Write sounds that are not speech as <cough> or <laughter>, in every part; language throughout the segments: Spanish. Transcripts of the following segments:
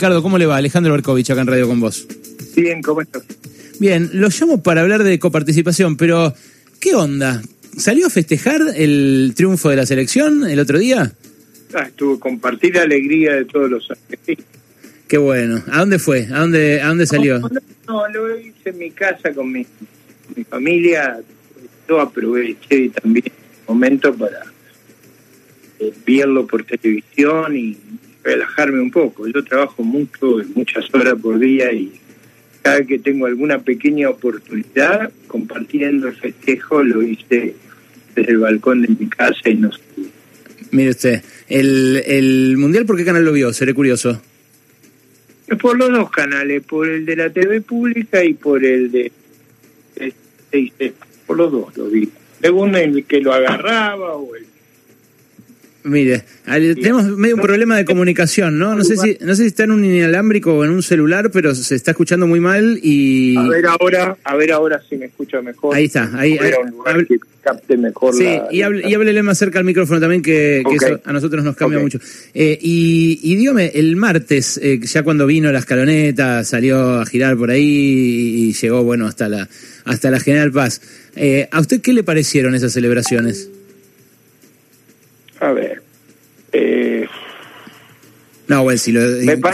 Ricardo, ¿cómo le va? Alejandro Berkovich acá en Radio con vos. Bien, ¿cómo estás? Bien, lo llamo para hablar de coparticipación, pero ¿qué onda? ¿Salió a festejar el triunfo de la selección el otro día? Ah, estuvo compartir la alegría de todos los argentinos. Qué bueno. ¿A dónde fue? ¿A dónde, a dónde salió? No, no, lo hice en mi casa con mi, mi familia. Yo aproveché también el momento para eh, verlo por televisión y relajarme un poco. Yo trabajo mucho, muchas horas por día y cada vez que tengo alguna pequeña oportunidad, compartiendo el festejo, lo hice desde el balcón de mi casa y no sé. Mire usted, el, el Mundial, ¿por qué canal lo vio? Seré curioso. Por los dos canales, por el de la TV pública y por el de... de por los dos lo vi. Según el que lo agarraba o el Mire, tenemos medio un problema de comunicación, ¿no? No sé si no sé si está en un inalámbrico o en un celular, pero se está escuchando muy mal y a ver ahora, a ver ahora si me escucha mejor. Ahí está, ahí, ahí un lugar que capte mejor Sí, y, hable, y háblele más cerca al micrófono también que, que eso a nosotros nos cambia mucho. Eh, y, y dígame, el martes eh, ya cuando vino la escaloneta, salió a girar por ahí y llegó bueno hasta la hasta la General Paz. Eh, ¿A usted qué le parecieron esas celebraciones? A ver. Eh, no, bueno, si lo,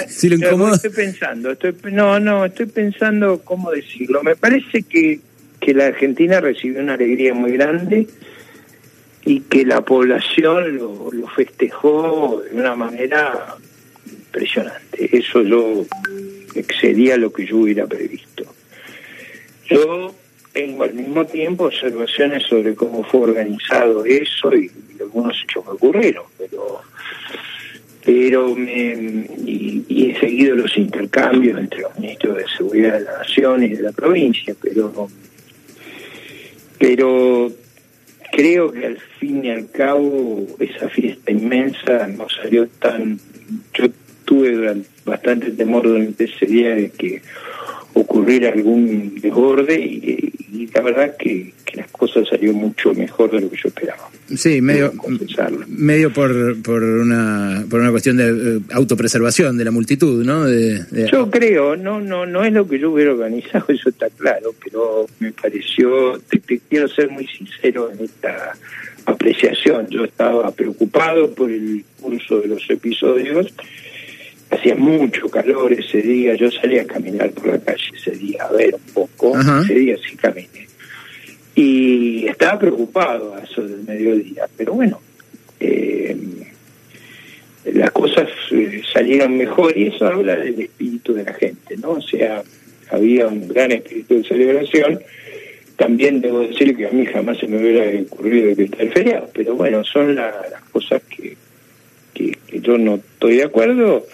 si lo incomoda... Estoy pensando, estoy, no, no, estoy pensando cómo decirlo. Me parece que, que la Argentina recibió una alegría muy grande y que la población lo, lo festejó de una manera impresionante. Eso yo excedía lo que yo hubiera previsto. Yo tengo al mismo tiempo observaciones sobre cómo fue organizado eso y, algunos hechos que ocurrieron, pero pero me, y, he seguido los intercambios entre los ministros de seguridad de la nación y de la provincia, pero pero creo que al fin y al cabo esa fiesta inmensa no salió tan yo tuve bastante temor durante ese día de que ocurriera algún desborde y, la verdad que, que, las cosas salieron mucho mejor de lo que yo esperaba. Sí, medio, medio por, por, una, por una cuestión de eh, autopreservación de la multitud, ¿no? De, Yo creo, no, no, no es lo que yo hubiera organizado, <laughs> eso está claro, pero me pareció, quiero ser muy sincero en esta apreciación, yo estaba preocupado por el curso de los episodios hacía mucho calor ese día, yo salí a caminar por la calle ese día, a ver un poco, ese día sí caminé. Y estaba preocupado a eso del mediodía, pero bueno, eh, las cosas eh, salieron mejor y eso habla del espíritu de la gente, ¿no? O sea, había un gran espíritu de celebración. También debo decir que a mí jamás se me hubiera ocurrido que está el feriado, pero bueno, son las cosas que, que, que yo no estoy de acuerdo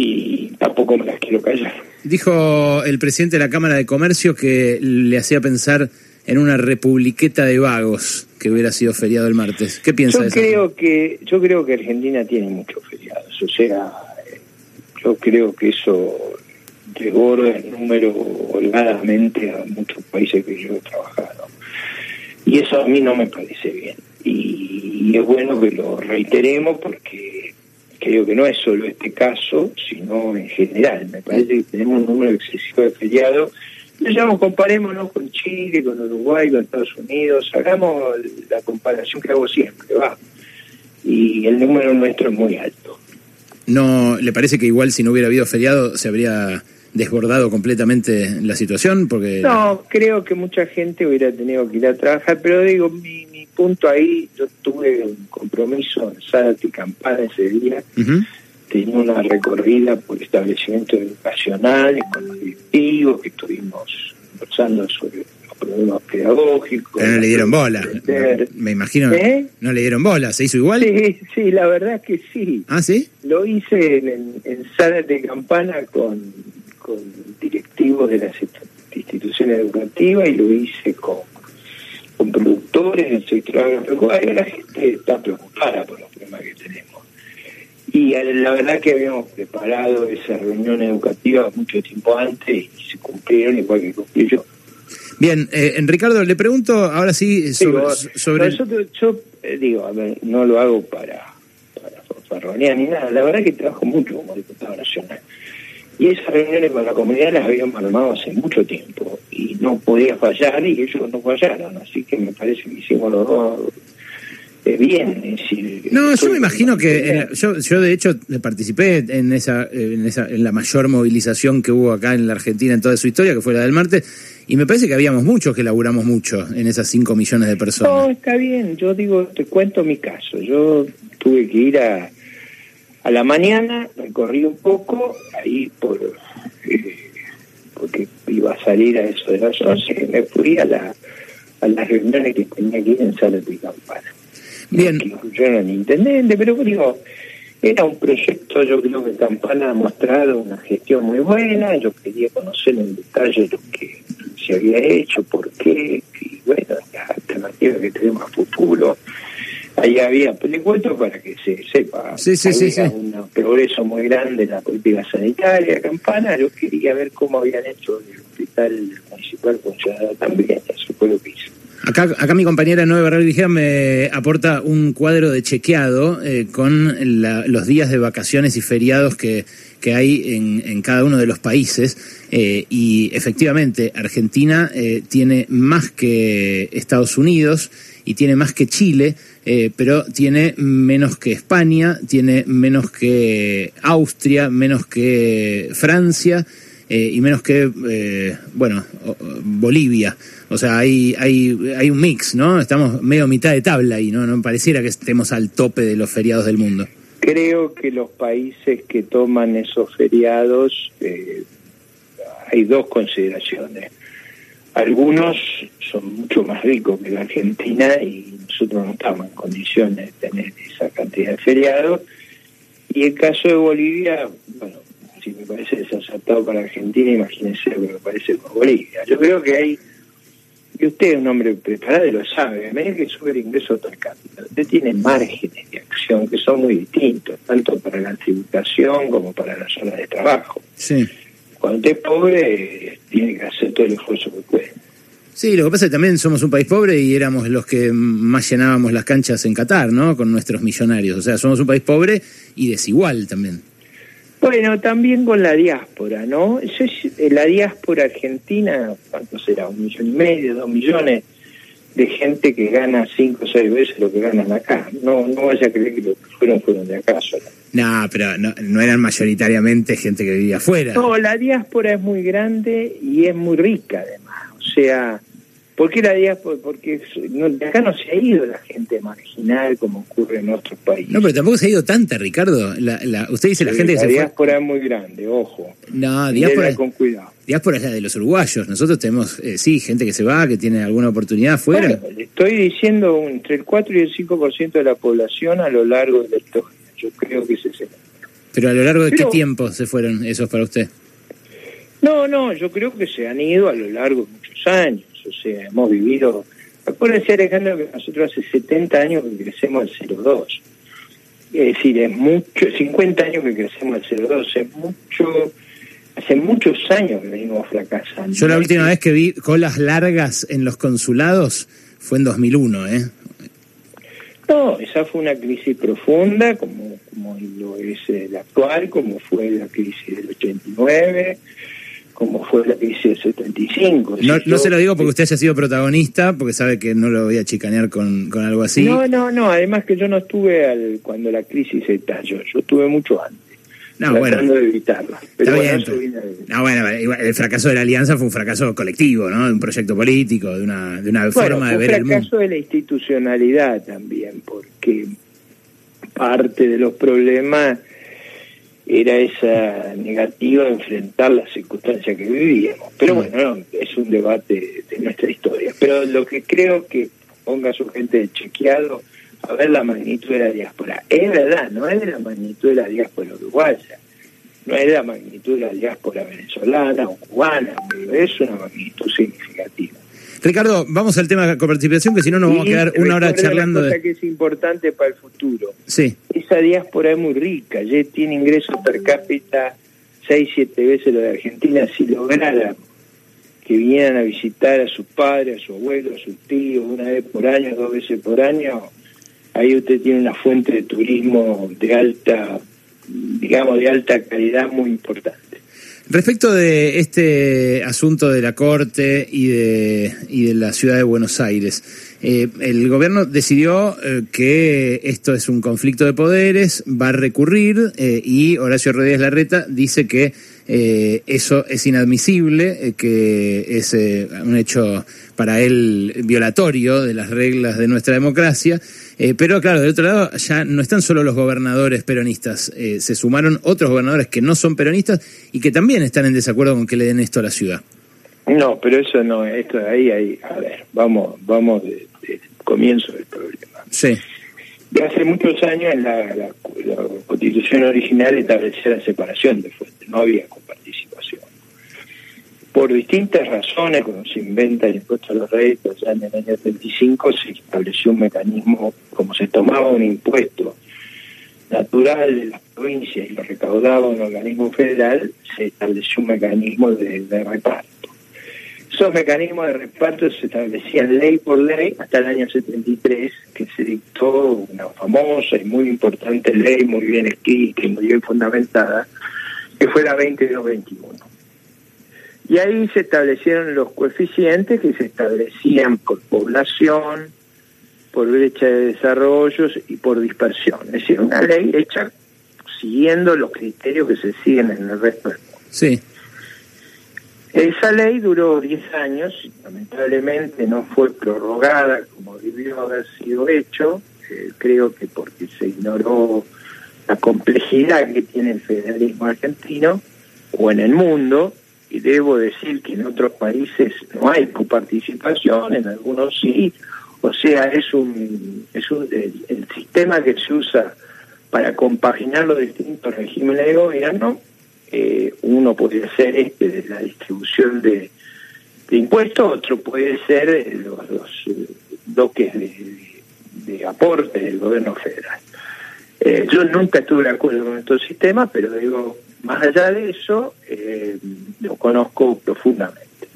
y tampoco me las quiero callar. Dijo el presidente de la Cámara de Comercio que le hacía pensar en una republiqueta de vagos que hubiera sido feriado el martes. ¿Qué piensa yo de eso? Creo que, yo creo que Argentina tiene muchos feriados, o sea, yo creo que eso desborda el número holgadamente a muchos países que yo he trabajado. Y eso a mí no me parece bien. y es bueno que lo reiteremos porque creo que no es solo este caso, sino en general. Me parece que tenemos un número excesivo de feriados. Nos comparémonos con Chile, con Uruguay, con Estados Unidos, hagamos la comparación que hago siempre, va. Y el número nuestro es muy alto. ¿No le parece que igual si no hubiera habido feriado se habría desbordado completamente la situación? porque No, creo que mucha gente hubiera tenido que ir a trabajar, pero digo, mi, punto ahí, yo tuve un compromiso en Zárate Campana ese día, tenía una recorrida por establecimientos educacionales con los directivos que estuvimos conversando sobre los problemas pedagógicos. Pero no le dieron bola, me imagino. ¿Eh? ¿No le dieron bola? ¿Se hizo igual? Sí, sí, la verdad que sí. ¿Ah, sí? Lo hice en, en Zárate y Campana con, con directivos de las instituciones educativas y lo hice con con productores del sector agropecuario, la gente está preocupada por los problemas que tenemos. Y la verdad que habíamos preparado esa reunión educativa mucho tiempo antes y se cumplieron igual que cumplí yo. Bien, eh, Ricardo, le pregunto ahora sí sobre... sobre yo eh, digo, a ver, no lo hago para, para fanfarronía ni nada. La verdad que trabajo mucho como diputado nacional. Y esas reuniones con la comunidad las habíamos armado hace mucho tiempo y no podía fallar y ellos no fallaron. Así que me parece que hicimos los dos eh, bien. no, yo me imagino que yo, yo de hecho participé en esa, en esa en la mayor movilización que hubo acá en la Argentina en toda su historia, que fue la del martes, y me parece que habíamos muchos que laburamos mucho en esas 5 millones de personas. No, está bien. Yo digo, te cuento mi caso. Yo tuve que ir a a la mañana recorrí un poco, ahí por eh, porque iba a salir a eso de las 11, me fui a, la, a las reuniones que tenía que ir en Salas de Campana. Bien. Que incluyeron intendente, pero digo, era un proyecto, yo creo que Campana ha mostrado una gestión muy buena, yo quería conocer en detalle lo que se había hecho, por qué, y bueno, las alternativas que tenemos a futuro ahí había, le cuento para que se sepa, sí, sí, había un progreso muy grande en la política sanitaria, Campana, yo quería ver cómo habían hecho el hospital municipal funcionado también, eso fue lo que hice. Acá, acá mi compañera Nueva Barral me aporta un cuadro de chequeado eh, con los días de vacaciones y feriados que, que hay en, en cada uno de los países. Eh, y efectivamente, Argentina eh, tiene más que Estados Unidos y tiene más que Chile, eh, pero tiene menos que España, tiene menos que Austria, menos que Francia y menos que, bueno, Bolivia. O sea, hay, hay, hay un mix, ¿no? Estamos medio mitad de tabla y ¿no? no pareciera que estemos al tope de los feriados del mundo. Creo que los países que toman esos feriados, hay dos consideraciones algunos son mucho más ricos que la Argentina y nosotros no estamos en condiciones de tener esa cantidad de feriados. Y el caso de Bolivia, bueno, si me parece desacertado para Argentina, imagínense lo que me parece con Bolivia. Yo creo que hay, y usted es un hombre preparado y lo sabe, a medida que sube el ingreso per cápita, usted tiene márgenes de acción que son muy distintos, tanto para la tributación como para la zona de trabajo. Sí cuando usted es pobre, tiene que hacer todo el esfuerzo que puede. Sí, lo que pasa es que también somos un país pobre y éramos los que más llenábamos las canchas en Qatar, ¿no? Con nuestros millonarios. O sea, somos un país pobre y desigual también. Bueno, también con la diáspora, ¿no? La diáspora argentina, ¿cuánto será? ¿Un millón y medio, dos millones? de gente que gana cinco o seis veces lo que ganan acá. No, no vaya a creer que lo que fueron fueron de acá solo. No, pero no, no eran mayoritariamente gente que vivía afuera. No, la diáspora es muy grande y es muy rica además. O sea, ¿Por qué la diáspora? Porque de acá no se ha ido la gente marginal como ocurre en otros países. No, pero tampoco se ha ido tanta, Ricardo. La, la, usted dice la gente que se fue. La diáspora es muy grande, ojo. No, diáspora. con cuidado. Diáspora es la de los uruguayos. Nosotros tenemos, eh, sí, gente que se va, que tiene alguna oportunidad afuera. le estoy diciendo entre el 4 y el 5% de la población a lo largo de la Yo creo que ese es el Pero a lo largo de qué tiempo se fueron esos para usted? No, no, yo creo que se han ido a lo largo de muchos años o sea, hemos vivido, acuérdense Alejandro que nosotros hace 70 años que crecemos al 02, es decir, es mucho, 50 años que crecemos al 02, es mucho, hace muchos años que venimos fracasando. Yo la última vez que vi colas largas en los consulados fue en 2001, ¿eh? No, esa fue una crisis profunda, como, como lo es la actual, como fue la crisis del 89, como fue la crisis del 75. No, no se lo digo porque usted haya sido protagonista, porque sabe que no lo voy a chicanear con, con algo así. No, no, no, además que yo no estuve al, cuando la crisis estalló, yo estuve mucho antes. No, tratando de evitarla. Pero Está bien. No, bueno, el fracaso de la alianza fue un fracaso colectivo, ¿no? De un proyecto político, de una, de una forma de ver el mundo. un fracaso de la institucionalidad también, porque parte de los problemas era esa negativa a enfrentar las circunstancias que vivíamos. Pero bueno, es un debate de nuestra historia. Pero lo que creo que ponga su gente chequeado a ver la magnitud de la diáspora. Es verdad, no es de la magnitud de la diáspora uruguaya, no es de la magnitud de la diáspora venezolana o cubana, pero es una magnitud significativa. Ricardo, vamos al tema de la coparticipación, que si no nos vamos a quedar una hora charlando. Una cosa que es importante para el futuro. Sí. Esa diáspora es muy rica, ya tiene ingresos per cápita 6, 7 veces lo de Argentina. Si lograra que vinieran a visitar a sus padres, a su abuelo, a sus tíos, una vez por año, dos veces por año, ahí usted tiene una fuente de turismo de alta, digamos, de alta calidad muy importante. Respecto de este asunto de la Corte y de, y de la ciudad de Buenos Aires, eh, el gobierno decidió eh, que esto es un conflicto de poderes, va a recurrir eh, y Horacio Rodríguez Larreta dice que eso es inadmisible, que es un hecho para él violatorio de las reglas de nuestra democracia. pero claro, del otro lado ya no están solo los gobernadores peronistas, se sumaron otros gobernadores que no son peronistas y que también están en desacuerdo con que le den esto a la ciudad. No, pero eso no, esto ahí, ahí, a ver, vamos, vamos de, comienzo del problema. Sí. De hace muchos años la, constitución original establecía la separación de fuentes, no había coparticipación. Por distintas razones, cuando se inventa el impuesto a los réditos ya en el año 35, se estableció un mecanismo, como se tomaba un impuesto natural de las provincias y lo recaudaba un organismo federal, se estableció un mecanismo de reparto. Esos mecanismos de reparto se establecían ley por ley hasta el año 73, que se dictó una famosa y muy importante ley, muy bien escrita y muy bien fundamentada, que fue la 2221. Y ahí se establecieron los coeficientes que se establecían por población, por brecha de desarrollo y por dispersión. Es decir, una ley hecha siguiendo los criterios que se siguen en el resto del mundo. Sí. Esa ley duró 10 años, lamentablemente no fue prorrogada como debió haber sido hecho, eh, creo que porque se ignoró la complejidad que tiene el federalismo argentino o en el mundo, y debo decir que en otros países no hay coparticipación, en algunos sí, o sea, es un, es un el sistema que se usa para compaginar los distintos regímenes de gobierno eh, uno puede ser este de la distribución de, impuestos, otro puede ser eh, los, los eh, bloques de, aporte del gobierno federal. yo nunca estuve de acuerdo con estos sistemas, pero digo, más allá de eso, lo conozco profundamente.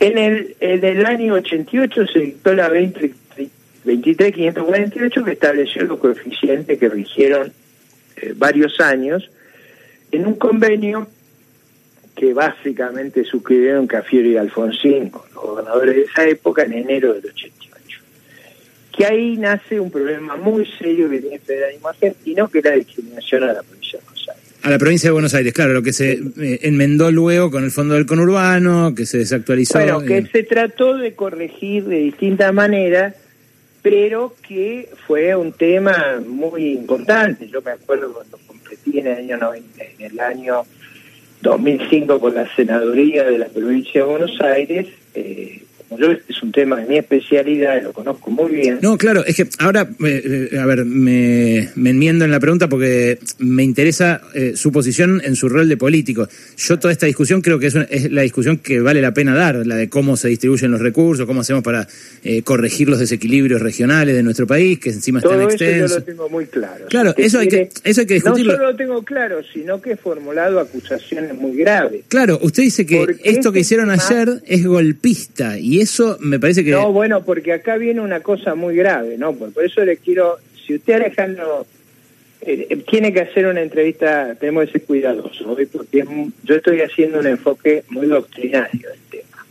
En el, en el año 88 se dictó la 23548 que estableció los coeficientes que rigieron varios años en un convenio que básicamente suscribieron Cafiero y Alfonsín, los gobernadores de esa época, en enero del 88. Que ahí nace un problema muy serio que tiene el federalismo argentino, que es la discriminación a la provincia de Buenos Aires. A la provincia de Buenos Aires, claro, lo que se eh, enmendó luego con el Fondo del Conurbano, que se desactualizó. Bueno, que eh. se trató de corregir de distintas maneras, pero que fue un tema muy importante. Yo me acuerdo cuando en el año 90, en el año 2005 con la senaduría de la provincia de Buenos Aires, eh, yo es un tema de mi especialidad, lo conozco muy bien. No, claro, es que ahora, eh, eh, a ver, me, me, enmiendo en la pregunta porque me interesa eh, su posición en su rol de político. Yo toda esta discusión creo que es, es, la discusión que vale la pena dar, la de cómo se distribuyen los recursos, cómo hacemos para corregir los desequilibrios regionales de nuestro país, que encima están extensos. Eso yo lo tengo muy claro. Claro, eso, hay que, eso hay que discutirlo. No solo lo tengo claro, sino que he formulado acusaciones muy graves. Claro, usted dice que esto que hicieron ayer es golpista y eso me parece que... No, bueno, porque acá viene una cosa muy grave, ¿no? Por, eso le quiero, si usted Alejandro eh, eh, tiene que hacer una entrevista, tenemos que ser cuidadosos, porque yo estoy haciendo un enfoque muy doctrinario del tema.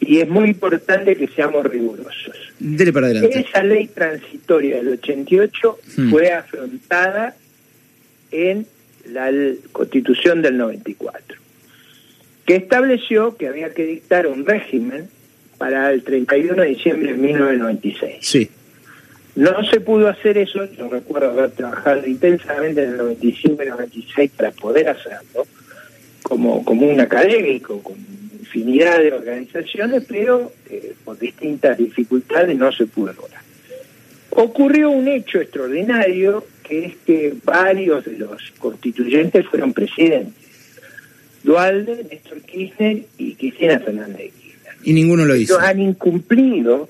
Y es muy importante que seamos rigurosos. Dele para adelante. Esa ley transitoria del 88 hmm. fue afrontada en la Constitución del 94 que estableció que había que dictar un régimen para el 31 de diciembre de 1996. Sí. No se pudo hacer eso, yo recuerdo haber trabajado intensamente en el 95 y 96 para poder hacerlo, como, como un académico, con infinidad de organizaciones, pero eh, por distintas dificultades no se pudo lograr. Ocurrió un hecho extraordinario, que es que varios de los constituyentes fueron presidentes. Dualde, Néstor Kirchner y Cristina Fernández y ninguno lo hizo. han incumplido.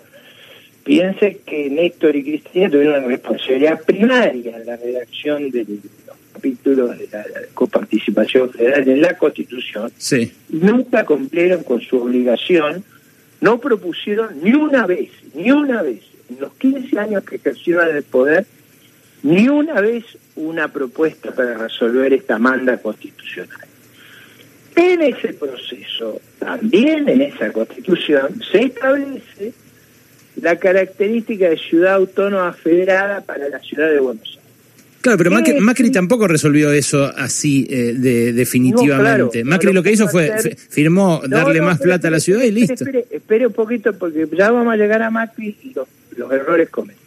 Piense que Néstor y Cristina tuvieron una responsabilidad primaria en la redacción de los capítulos de la, coparticipación federal en la Constitución. Sí. Nunca cumplieron con su obligación, no propusieron ni una vez, ni una vez, en los 15 años que ejercieron el poder, ni una vez una propuesta para resolver esta manda constitucional. En ese proceso, también en esa constitución, se establece la característica de ciudad autónoma federada para la ciudad de Buenos Aires. Claro, pero Macri, tampoco resolvió eso así eh, de, definitivamente. Macri lo que hizo fue, firmó darle más plata a la ciudad y listo. Espere, un poquito porque ya vamos a llegar a Macri y los, los errores cometidos.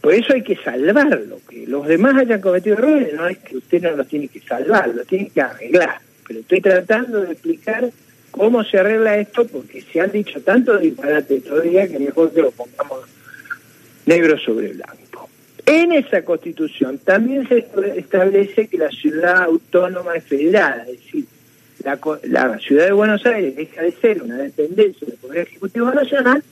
Por eso hay que salvarlo. Que los demás hayan cometido errores no es que usted no los tiene que salvar, los tiene que arreglar. Pero estoy tratando de explicar cómo se arregla esto porque se han dicho tanto disparate todavía que mejor que lo pongamos negro sobre blanco. En esa constitución también se establece que la ciudad autónoma es federada, es decir, la, ciudad de Buenos Aires deja de ser una dependencia del Poder Ejecutivo Nacional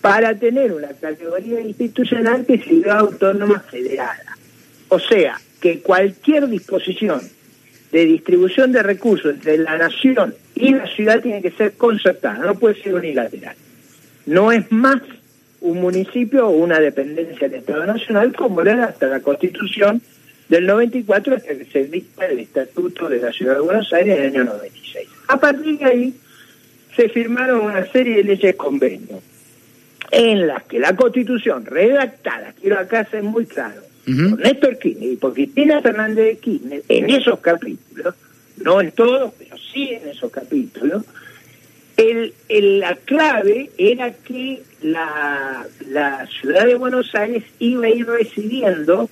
para tener una categoría institucional que ciudad autónoma federada. O sea, que cualquier disposición de distribución de recursos entre la nación y la ciudad tiene que ser concertada, no puede ser unilateral. No es más un municipio o una dependencia del Estado Nacional como era hasta la Constitución del 94 hasta que se dicta el Estatuto de la Ciudad de Buenos Aires en el año 96. A partir de ahí se firmaron una serie de leyes convenios en las que la Constitución redactada, quiero acá ser muy claro, por Néstor Kirchner y por Cristina Fernández de Kirchner, en esos capítulos, no en todos, pero sí en esos capítulos, el, la clave era que la, la ciudad de Buenos Aires iba a ir recibiendo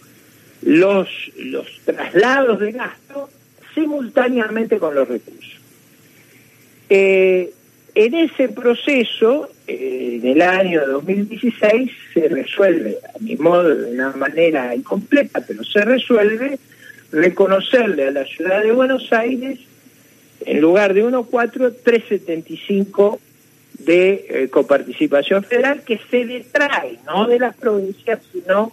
los, los traslados de gasto simultáneamente con los recursos. Eh, en ese proceso, eh, en el año 2016, se resuelve, a mi modo, de una manera incompleta, pero se resuelve reconocerle a la ciudad de Buenos Aires, en lugar de 1,4, 3,75 de eh, coparticipación federal que se detrae, no de las provincias, sino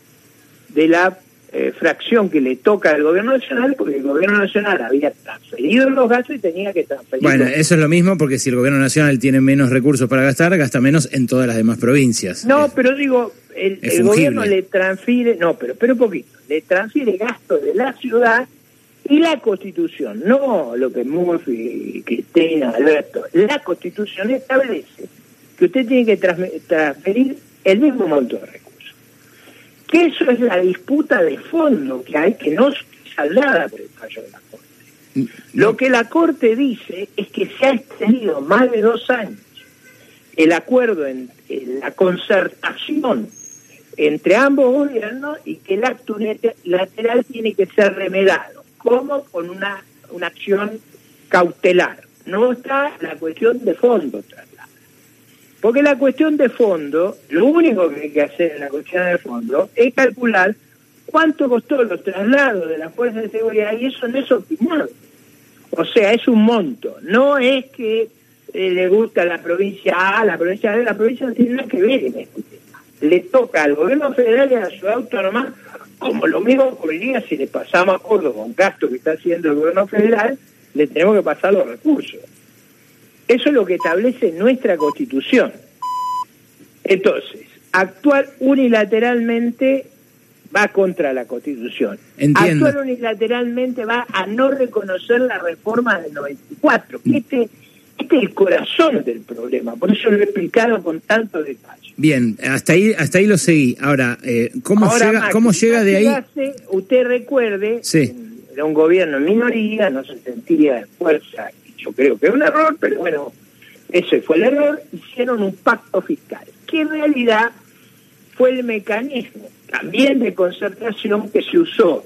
de la eh, fracción que le toca al gobierno nacional, porque el gobierno nacional había transferido los gastos y tenía que transferir. Bueno, eso es lo mismo porque si el gobierno nacional tiene menos recursos para gastar, gasta menos en todas las demás provincias. No, pero digo, el, gobierno le transfiere, no, pero, pero poquito, le transfiere gastos de la ciudad y la constitución, no lo que Murphy, Cristina, Alberto, la constitución establece que usted tiene que transferir el mismo monto de que eso es la disputa de fondo que hay, que no es saldada por el fallo de la Corte. Lo que la Corte dice es que se ha extendido más de dos años el acuerdo en, la concertación entre ambos gobiernos y que el acto lateral tiene que ser remedado, como con una, una acción cautelar. No está la cuestión de fondo porque la cuestión de fondo, lo único que hay que hacer en la cuestión de fondo es calcular cuánto costó los traslados de las fuerzas de seguridad y eso no es opinable. O sea, es un monto. No es que eh, le gusta la provincia A, la provincia B, la provincia no tiene nada que ver en este tema. Le toca al gobierno federal y a la ciudad autónoma, como lo mismo ocurriría si le pasamos acuerdo con gasto que está haciendo el gobierno federal, le tenemos que pasar los recursos. Eso es lo que establece nuestra constitución. Entonces, actuar unilateralmente va contra la constitución. Actuar unilateralmente va a no reconocer la reforma del 94. Este, este es el corazón del problema, por eso lo he explicado con tanto detalle. Bien, hasta ahí, hasta ahí lo seguí. Ahora, eh, ¿cómo, llega, ¿cómo llega de ahí? usted recuerde, sí. era un gobierno en minoría, no se sentía de fuerza yo creo que es un error, pero bueno, ese fue el error, hicieron un pacto fiscal, que en realidad fue el mecanismo también de concertación que se usó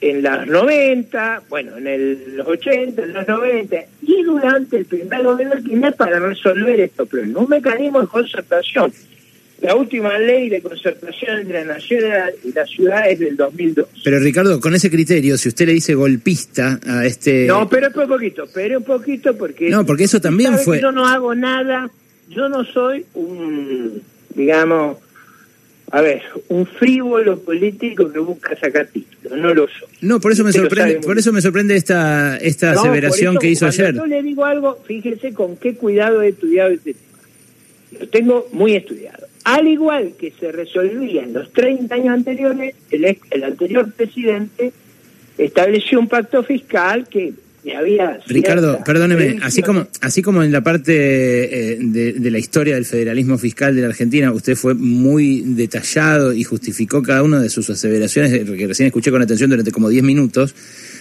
en los 90, bueno, en el, los 80, en los 90 y durante el primer gobierno de para resolver estos problemas. Un mecanismo de concertación la última ley de concertación entre la nación y la ciudad es del 2002. Pero Ricardo, con ese criterio, si usted le dice golpista a este... No, pero un poquito, pero un poquito porque... No, porque eso también fue... Yo no hago nada, yo no soy un, digamos, a ver, un frívolo político que busca sacar títulos, no lo soy. No, por eso me sorprende, por eso me sorprende esta esta aseveración que hizo ayer. Yo le digo algo, fíjese con qué cuidado he estudiado este tema. Lo tengo muy estudiado Al igual que se resolvía en los 30 años anteriores, el, el anterior presidente estableció un pacto fiscal que había Ricardo, perdóneme, así como así como en la parte eh, de, la historia del federalismo fiscal de la Argentina, usted fue muy detallado y justificó cada una de sus aseveraciones, que recién escuché con atención durante como 10 minutos,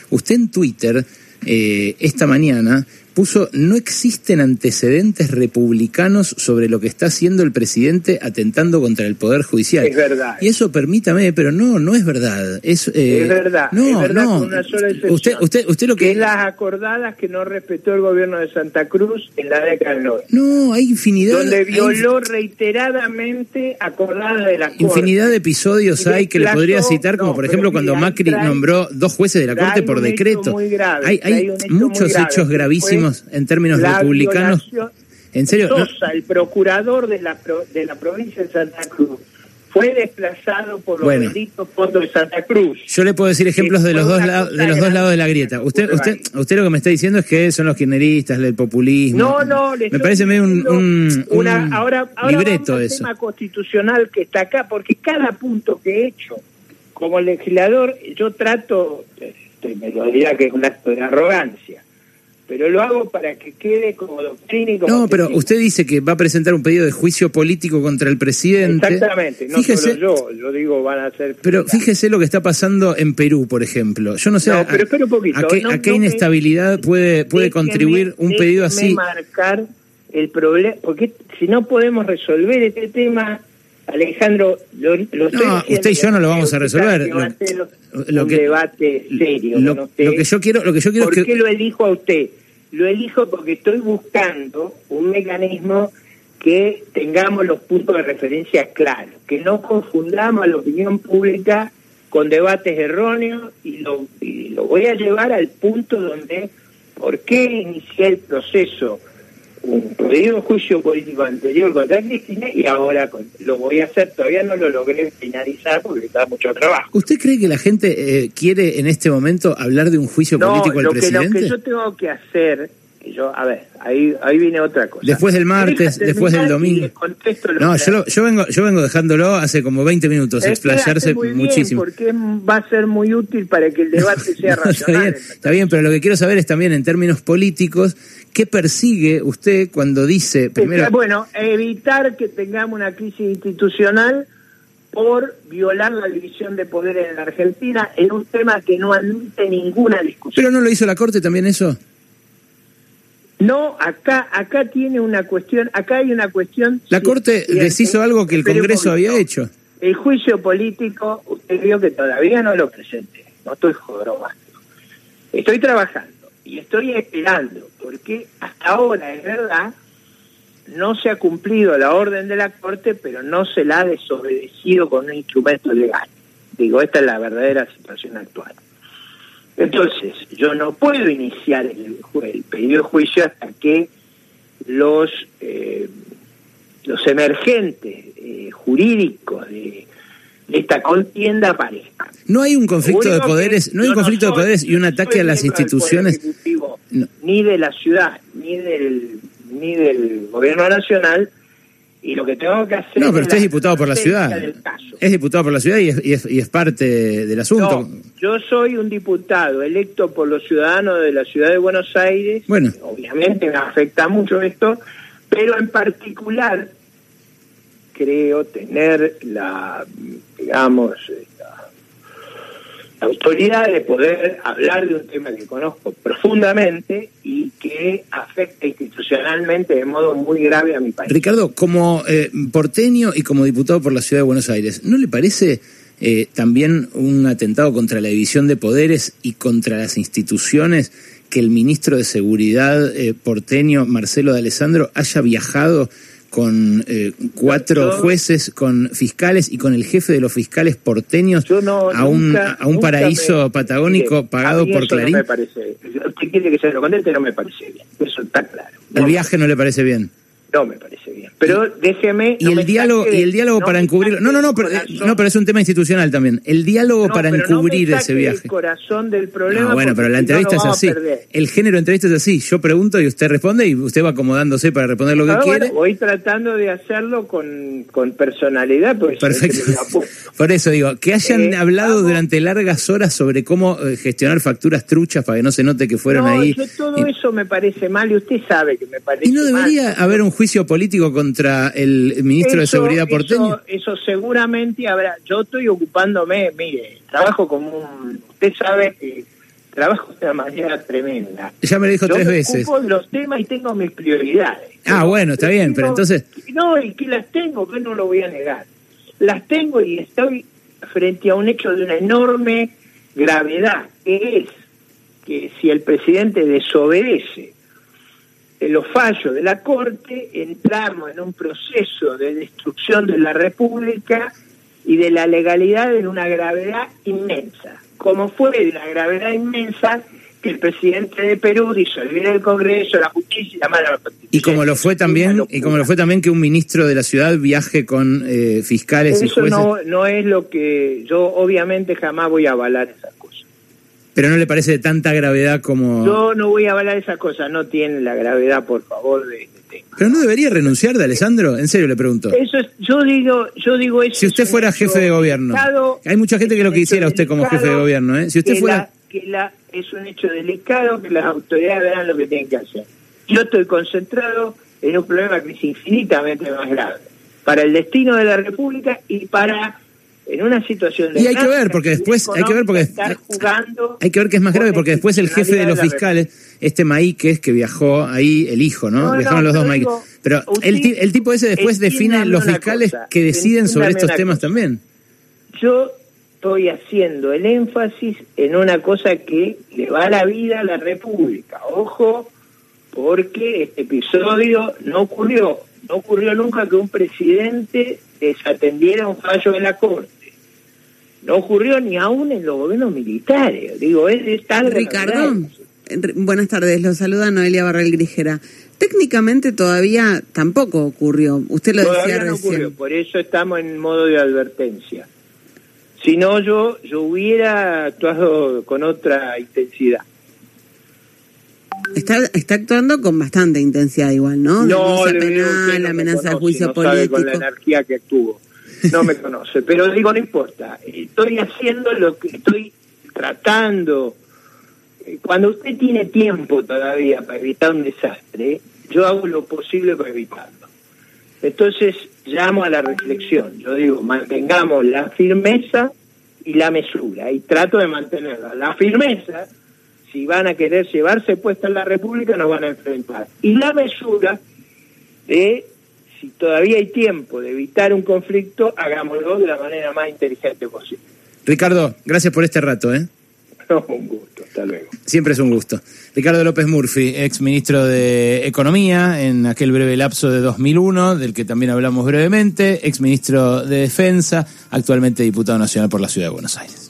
usted en Twitter eh, esta mañana puso no existen antecedentes republicanos sobre lo que está haciendo el presidente atentando contra el poder judicial. Es verdad. Y eso permítame, pero no, no es verdad. Es, eh, es verdad. No, es verdad no. Con una sola excepción, usted, usted, usted lo que... es las acordadas que no respetó el gobierno de Santa Cruz en la década del 90. No, hay infinidad. Donde violó reiteradamente acordadas de la Corte. Infinidad de episodios hay que le podría citar, como por ejemplo cuando Macri nombró dos jueces de la Corte por decreto. hay, hay, muchos hechos gravísimos en términos republicanos. En serio, Sosa, el procurador de la, de la provincia de Santa Cruz, fue desplazado por los benditos fondos de Santa Cruz. Yo le puedo decir ejemplos de los dos lados de los dos lados de la grieta. Usted usted usted lo que me está diciendo es que son los kirchneristas, el populismo. No, no, me parece medio un, un, una, ahora, ahora libreto vamos tema constitucional que está acá porque cada punto que he hecho como legislador yo trato este, me lo diría que es un acto de arrogancia pero lo hago para que quede como doctrina y como No, pero usted dice que va a presentar un pedido de juicio político contra el presidente. Exactamente, no fíjese, solo yo, yo digo van a ser... Pero fíjese lo que está pasando en Perú, por ejemplo. Yo no sé a, pero un poquito, a, qué, a qué inestabilidad puede, puede contribuir un pedido así. marcar el problema, porque si no podemos resolver este tema... Alejandro, lo, lo no, usted y yo no lo vamos a resolver. Lo, un debate serio. Lo, que yo quiero, lo que yo quiero ¿Por es que... qué lo elijo a usted? lo elijo porque estoy buscando un mecanismo que tengamos los puntos de referencia claros, que no confundamos a la opinión pública con debates erróneos y lo, y lo voy a llevar al punto donde, ¿por qué inicié el proceso? Un pedido juicio político anterior contra Cristina y ahora lo voy a hacer, todavía no lo logré finalizar porque está mucho trabajo. ¿Usted cree que la gente eh, quiere en este momento hablar de un juicio político al lo presidente? Que, lo que yo tengo que hacer yo, a ver, ahí, ahí viene otra cosa. Después del martes, después del domingo. No, yo, yo, vengo, yo vengo dejándolo hace como 20 minutos, explayarse muchísimo. porque va a ser muy útil para que el debate <laughs> sea racional. Está bien, está bien, pero lo que quiero saber es también en términos políticos, ¿qué persigue usted cuando dice primero... Bueno, evitar que tengamos una crisis institucional por violar la división de poderes en la Argentina en un tema que no admite ninguna discusión. ¿Pero no lo hizo la Corte también eso? No, acá acá tiene una cuestión, acá hay una cuestión... La Corte deshizo algo que el Congreso había hecho. El juicio político, usted vio que todavía no lo presenté, no estoy jodromando. Estoy trabajando y estoy esperando, porque hasta ahora, es verdad, no se ha cumplido la orden de la Corte, pero no se la ha desobedecido con un instrumento legal. Digo, esta es la verdadera situación actual. Entonces, yo no puedo iniciar el, pedido de juicio hasta que los, eh, los emergentes eh, jurídicos de, esta contienda aparezcan. No hay un conflicto de poderes, no hay un conflicto de poderes y un ataque a las instituciones. Ni de la ciudad, ni del, ni del gobierno nacional, y lo que tengo que hacer. No, pero usted es diputado por la ciudad. Es diputado por la ciudad y es, y es, parte del asunto. No, yo soy un diputado electo por los ciudadanos de la ciudad de Buenos Aires. Bueno. Obviamente me afecta mucho esto, pero en particular creo tener la, digamos, autoridad de poder hablar de un tema que conozco profundamente y que afecta institucionalmente de modo muy grave a mi país. Ricardo, como eh, porteño y como diputado por la Ciudad de Buenos Aires, ¿no le parece eh, también un atentado contra la división de poderes y contra las instituciones que el ministro de Seguridad eh, porteño, Marcelo de Alessandro, haya viajado con eh, cuatro jueces, con fiscales y con el jefe de los fiscales porteños a, un, a un paraíso patagónico pagado por Clarín. No me parece, usted quiere que se lo conteste, no me parece bien, eso está claro. ¿El viaje no le parece bien? No me parece bien. Pero déjeme. Y el diálogo, y el diálogo para encubrirlo. No, no, no, pero, no, pero es un tema institucional también. El diálogo para encubrir ese viaje. el corazón del problema. bueno, pero la entrevista es así. El género de entrevista es así. Yo pregunto y usted responde y usted va acomodándose para responder lo que quiere. voy tratando de hacerlo con, con personalidad. Pues, Perfecto. <laughs> Por eso digo, que hayan eh, hablado durante largas horas sobre cómo eh, gestionar facturas truchas para que no se note que fueron ahí. Yo todo eso me parece mal y usted sabe que me parece mal. ¿Y no debería haber un juicio político contra el ministro de Seguridad porteño? Eso, seguramente habrá. Yo estoy ocupándome, mire, trabajo como un... Usted sabe que trabajo de una manera tremenda. Ya me lo dijo tres veces. Ocupo los temas y tengo mis prioridades. Ah, bueno, está bien, pero entonces... No, y que las tengo, que no lo voy a negar. Las tengo y estoy frente a un hecho de una enorme gravedad, que es que si el presidente desobedece los fallos de la Corte, entramos en un proceso de destrucción de la República y de la legalidad en una gravedad inmensa, como fue de la gravedad inmensa que el presidente de Perú disolviera el Congreso, la justicia y la mala Y como lo fue también, y como lo fue también que un ministro de la ciudad viaje con eh, fiscales y jueces. Eso no, no es lo que yo obviamente jamás voy a avalar cosas. Pero no le parece de tanta gravedad como... Yo no voy a avalar esas cosas, no tiene la gravedad, por favor, de, Pero no debería renunciar de Alessandro, en serio le pregunto. Eso yo digo, yo digo eso. Si usted fuera jefe de gobierno, hay mucha gente que lo quisiera usted como jefe de gobierno, ¿eh? Si usted fuera... que la, es un hecho delicado que las autoridades verán lo que tienen que hacer. Yo estoy concentrado en un problema que es infinitamente más grave para el destino de la República y para en una situación de y hay que ver porque después hay que ver porque hay que ver que es más grave porque después el jefe de los fiscales este Maíquez que viajó ahí el hijo no, viajaron los dos Maíquez. pero el, el, tipo ese después define los fiscales que deciden sobre estos temas también. Yo estoy haciendo el énfasis en una cosa que le va la vida a la República. Ojo porque este episodio no ocurrió no ocurrió nunca que un presidente desatendiera un fallo de la Corte. No ocurrió ni aún en los gobiernos militares. Digo, es, tan Ricardo, buenas tardes. Lo saluda Noelia Barral Grijera. Técnicamente todavía tampoco ocurrió. Usted lo decía recién. Ocurrió, por eso estamos en modo de advertencia. Si no, yo, yo hubiera actuado con otra intensidad. Está, está actuando con bastante intensidad igual, ¿no? No, la amenaza de juicio político. con la energía que actuó. No me conoce, pero digo, no importa. Estoy haciendo lo que estoy tratando. Cuando usted tiene tiempo todavía para evitar un desastre, yo hago lo posible para evitarlo. Entonces llamo a la reflexión. Yo digo, mantengamos la firmeza y la mesura. Y trato de mantenerla. La firmeza si van a querer llevarse puesta en la República, nos van a enfrentar. Y la mesura de, si todavía hay tiempo de evitar un conflicto, hagámoslo de la manera más inteligente posible. Ricardo, gracias por este rato. ¿eh? <laughs> un gusto, hasta luego. Siempre es un gusto. Ricardo López Murphy, ex ministro de Economía en aquel breve lapso de 2001, del que también hablamos brevemente, ex ministro de Defensa, actualmente diputado nacional por la Ciudad de Buenos Aires.